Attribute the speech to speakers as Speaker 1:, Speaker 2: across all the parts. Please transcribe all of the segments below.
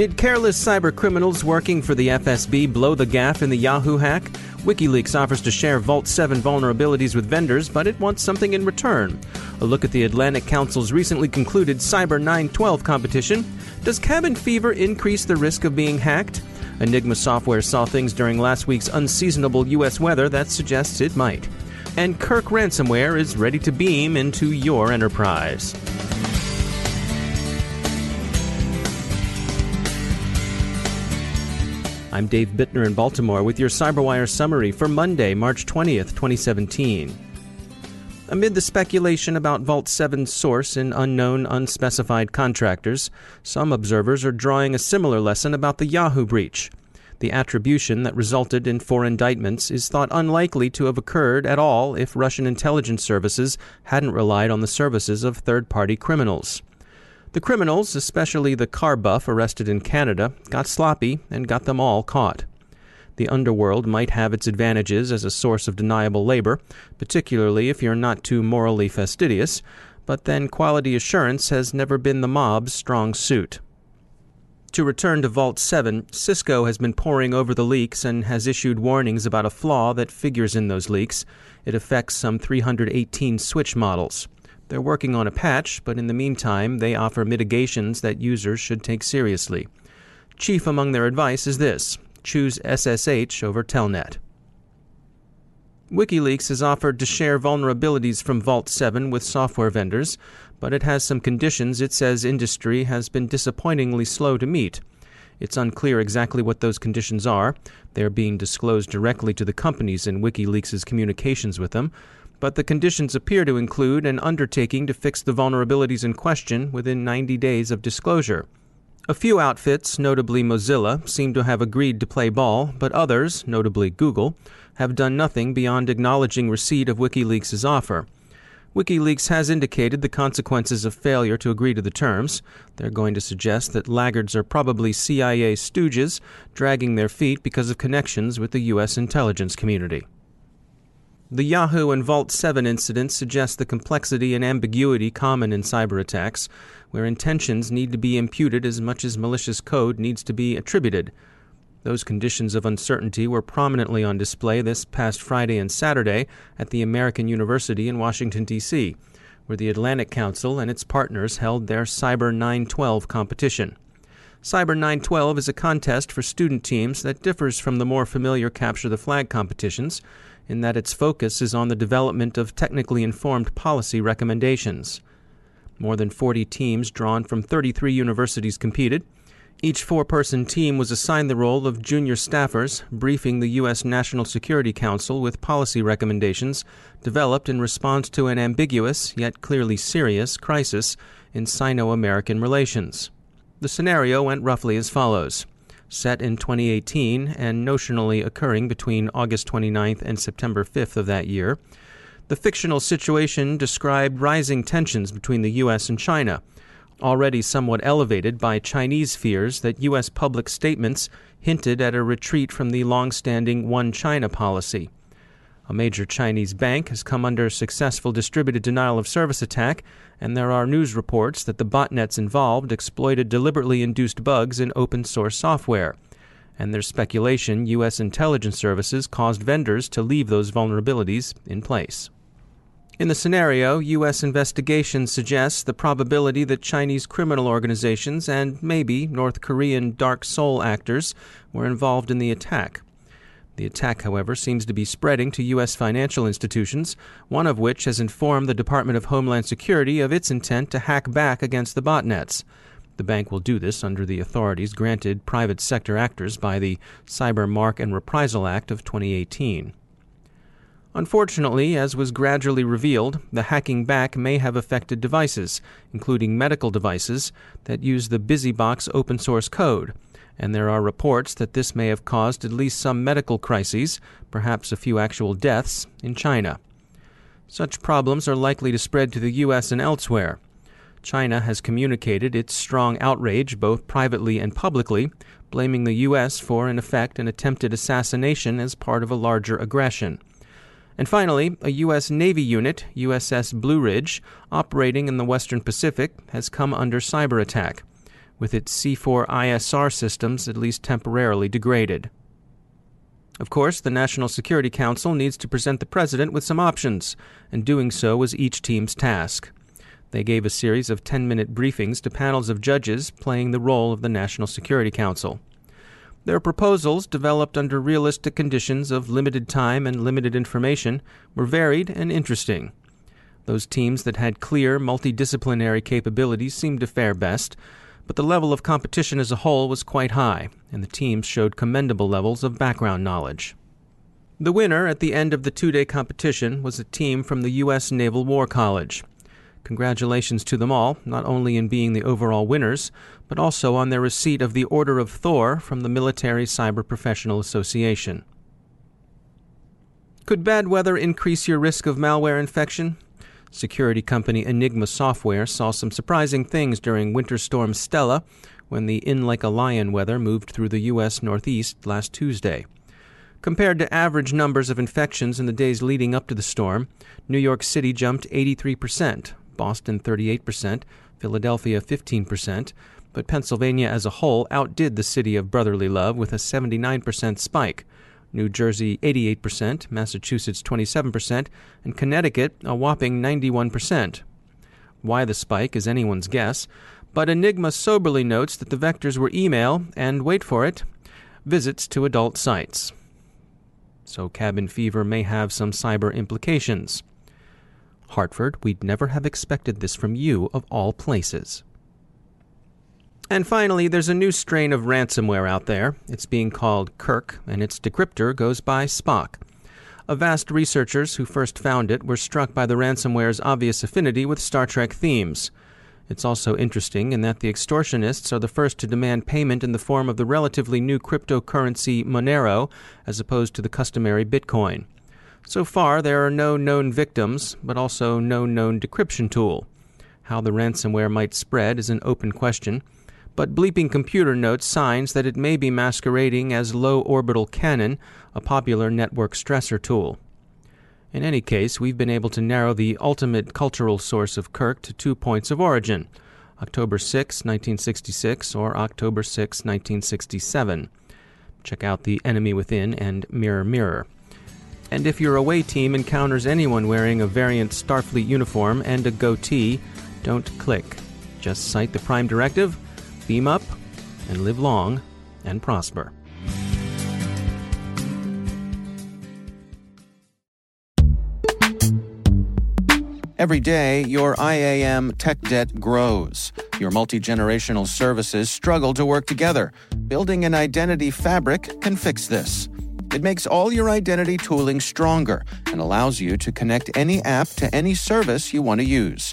Speaker 1: Did careless cyber criminals working for the FSB blow the gaff in the Yahoo hack? WikiLeaks offers to share Vault 7 vulnerabilities with vendors, but it wants something in return. A look at the Atlantic Council's recently concluded Cyber 912 competition. Does cabin fever increase the risk of being hacked? Enigma Software saw things during last week's unseasonable U.S. weather that suggests it might. And Kirk Ransomware is ready to beam into your enterprise. I'm Dave Bittner in Baltimore with your CyberWire summary for Monday, March 20th, 2017. Amid the speculation about Vault 7's source in unknown, unspecified contractors, some observers are drawing a similar lesson about the Yahoo breach. The attribution that resulted in four indictments is thought unlikely to have occurred at all if Russian intelligence services hadn't relied on the services of third party criminals. The criminals, especially the car buff arrested in Canada, got sloppy and got them all caught. The underworld might have its advantages as a source of deniable labor, particularly if you're not too morally fastidious, but then quality assurance has never been the mob's strong suit. To return to Vault 7, Cisco has been poring over the leaks and has issued warnings about a flaw that figures in those leaks. It affects some 318 switch models. They're working on a patch, but in the meantime, they offer mitigations that users should take seriously. Chief among their advice is this choose SSH over Telnet. WikiLeaks has offered to share vulnerabilities from Vault 7 with software vendors, but it has some conditions it says industry has been disappointingly slow to meet. It's unclear exactly what those conditions are. They're being disclosed directly to the companies in WikiLeaks' communications with them, but the conditions appear to include an undertaking to fix the vulnerabilities in question within 90 days of disclosure. A few outfits, notably Mozilla, seem to have agreed to play ball, but others, notably Google, have done nothing beyond acknowledging receipt of WikiLeaks' offer. WikiLeaks has indicated the consequences of failure to agree to the terms. They're going to suggest that laggards are probably CIA stooges, dragging their feet because of connections with the U.S. intelligence community. The Yahoo and Vault 7 incidents suggest the complexity and ambiguity common in cyber attacks, where intentions need to be imputed as much as malicious code needs to be attributed. Those conditions of uncertainty were prominently on display this past Friday and Saturday at the American University in Washington, D.C., where the Atlantic Council and its partners held their Cyber 912 competition. Cyber 912 is a contest for student teams that differs from the more familiar Capture the Flag competitions in that its focus is on the development of technically informed policy recommendations. More than 40 teams drawn from 33 universities competed. Each four person team was assigned the role of junior staffers, briefing the U.S. National Security Council with policy recommendations developed in response to an ambiguous, yet clearly serious, crisis in Sino American relations. The scenario went roughly as follows set in 2018 and notionally occurring between August 29th and September 5th of that year. The fictional situation described rising tensions between the U.S. and China, already somewhat elevated by Chinese fears that U.S. public statements hinted at a retreat from the long standing One China policy. A major Chinese bank has come under a successful distributed denial of service attack, and there are news reports that the botnets involved exploited deliberately induced bugs in open source software. And there's speculation U.S. intelligence services caused vendors to leave those vulnerabilities in place. In the scenario, U.S. investigation suggests the probability that Chinese criminal organizations and maybe North Korean DarkSeoul actors were involved in the attack. The attack, however, seems to be spreading to U.S. financial institutions, one of which has informed the Department of Homeland Security of its intent to hack back against the botnets. The bank will do this under the authorities granted private sector actors by the Cyber Marque and Reprisal Act of 2018. Unfortunately, as was gradually revealed, the hacking back may have affected devices, including medical devices, that use the BusyBox open source code, and there are reports that this may have caused at least some medical crises, perhaps a few actual deaths, in China. Such problems are likely to spread to the U.S. and elsewhere. China has communicated its strong outrage both privately and publicly, blaming the U.S. for, in effect, an attempted assassination as part of a larger aggression. And finally, a U.S. Navy unit, USS Blue Ridge, operating in the Western Pacific, has come under cyber attack, with its C 4 ISR systems at least temporarily degraded. Of course, the National Security Council needs to present the President with some options, and doing so was each team's task. They gave a series of 10 minute briefings to panels of judges playing the role of the National Security Council. Their proposals, developed under realistic conditions of limited time and limited information, were varied and interesting. Those teams that had clear multidisciplinary capabilities seemed to fare best, but the level of competition as a whole was quite high, and the teams showed commendable levels of background knowledge. The winner at the end of the two day competition was a team from the U.S. Naval War College. Congratulations to them all, not only in being the overall winners, but also on their receipt of the Order of Thor from the Military Cyber Professional Association. Could bad weather increase your risk of malware infection? Security company Enigma Software saw some surprising things during Winter Storm Stella when the in like a lion weather moved through the U.S. Northeast last Tuesday. Compared to average numbers of infections in the days leading up to the storm, New York City jumped 83%, Boston 38%, Philadelphia 15%, but Pennsylvania as a whole outdid the city of brotherly love with a 79% spike. New Jersey 88%, Massachusetts 27%, and Connecticut a whopping 91%. Why the spike is anyone's guess, but Enigma soberly notes that the vectors were email and, wait for it, visits to adult sites. So cabin fever may have some cyber implications. Hartford, we'd never have expected this from you of all places. And finally, there's a new strain of ransomware out there. It's being called Kirk, and its decryptor goes by Spock. Avast researchers who first found it were struck by the ransomware's obvious affinity with Star Trek themes. It's also interesting in that the extortionists are the first to demand payment in the form of the relatively new cryptocurrency Monero, as opposed to the customary Bitcoin. So far, there are no known victims, but also no known decryption tool. How the ransomware might spread is an open question but Bleeping Computer notes signs that it may be masquerading as Low Orbit Ion Cannon, a popular network stressor tool. In any case, we've been able to narrow the ultimate cultural source of Kirk to two points of origin October 6, 1966, or October 6, 1967. Check out The Enemy Within and Mirror Mirror. And if your away team encounters anyone wearing a variant Starfleet uniform and a goatee, don't click. Just cite the Prime Directive beam up, and live long and prosper.
Speaker 2: Every day, your IAM tech debt grows. Your multi generational services struggle to work together. Building an identity fabric can fix this. It makes all your identity tooling stronger and allows you to connect any app to any service you want to use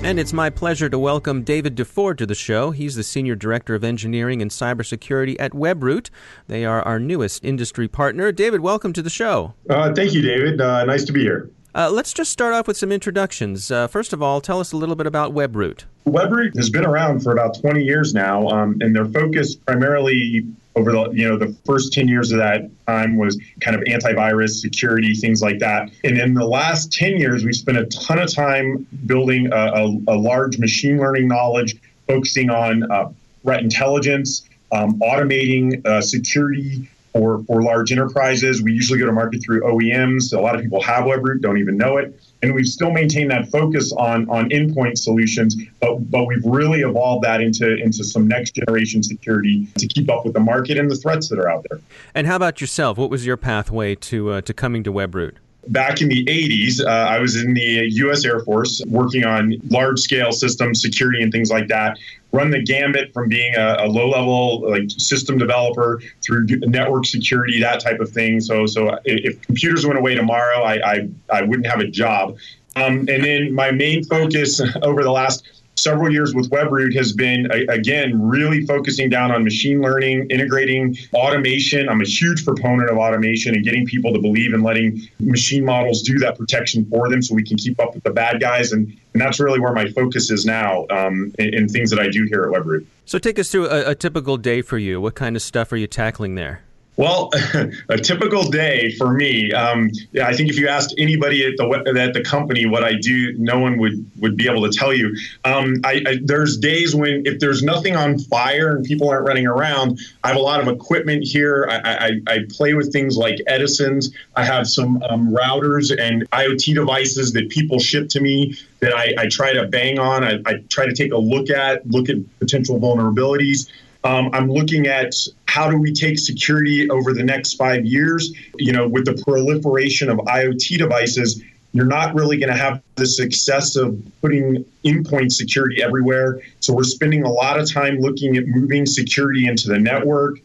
Speaker 1: And it's my pleasure to welcome David Dufour to the show. He's the Senior Director of Engineering and Cybersecurity at Webroot. They are our newest industry partner. David, welcome to the show.
Speaker 3: Uh, thank you, David. Uh, nice to be here.
Speaker 1: Uh, let's just start off with some introductions. Uh, first of all, tell us a little bit about Webroot.
Speaker 3: Webroot has been around for about 20 years now, um, and they're focused primarily over the you know the first 10 years of that time was kind of antivirus security things like that. And in the last 10 years we've spent a ton of time building a, a, a large machine learning knowledge focusing on uh, threat intelligence um, automating uh, security for, for large enterprises we usually go to market through oems a lot of people have webroot don't even know it and we've still maintained that focus on on endpoint solutions, but but we've really evolved that into into some next generation security to keep up with the market and the threats that are out there.
Speaker 1: And how about yourself? What was your pathway to uh, to coming to Webroot?
Speaker 3: Back in the 80s, uh, I was in the U.S. Air Force working on large scale systems, security, and things like that run the gambit from being a, a low level like system developer through network security, that type of thing. So so if computers went away tomorrow, I I, I wouldn't have a job. Um, and then my main focus over the last several years with WebRoot has been, again, really focusing down on machine learning, integrating automation. I'm a huge proponent of automation and getting people to believe in letting machine models do that protection for them so we can keep up with the bad guys. And, and that's really where my focus is now um, in, in, things that I do here at WebRoot.
Speaker 1: So take us through a, a typical day for you. What kind of stuff are you tackling there?
Speaker 3: Well, a typical day for me. Um, I think if you asked anybody at the at the company what I do, no one would would be able to tell you. Um, I, I, there's days when if there's nothing on fire and people aren't running around, I have a lot of equipment here. I, I, I play with things like Edison's. I have some um, routers and IoT devices that people ship to me that I, try to bang on. I try to take a look at, look at potential vulnerabilities. Um, I'm looking at how do we take security over the next five years. You know, with the proliferation of IoT devices, you're not really going to have the success of putting endpoint security everywhere. So we're spending a lot of time looking at moving security into the network.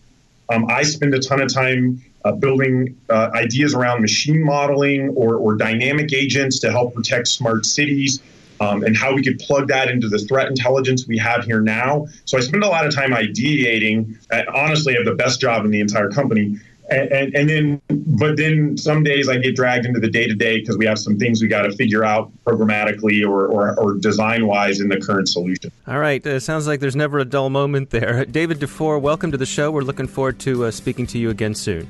Speaker 3: Um, I spend a ton of time uh, building uh, ideas around machine modeling or, or dynamic agents to help protect smart cities um, and how we could plug that into the threat intelligence we have here now. So I spend a lot of time ideating. I honestly, have the best job in the entire company. And, and, and, then, but then some days I get dragged into the day to day because we have some things we got to figure out programmatically or, or, or design wise in the current solution.
Speaker 1: All right. Uh, sounds like there's never a dull moment there. David Dufour, welcome to the show. We're looking forward to uh, speaking to you again soon.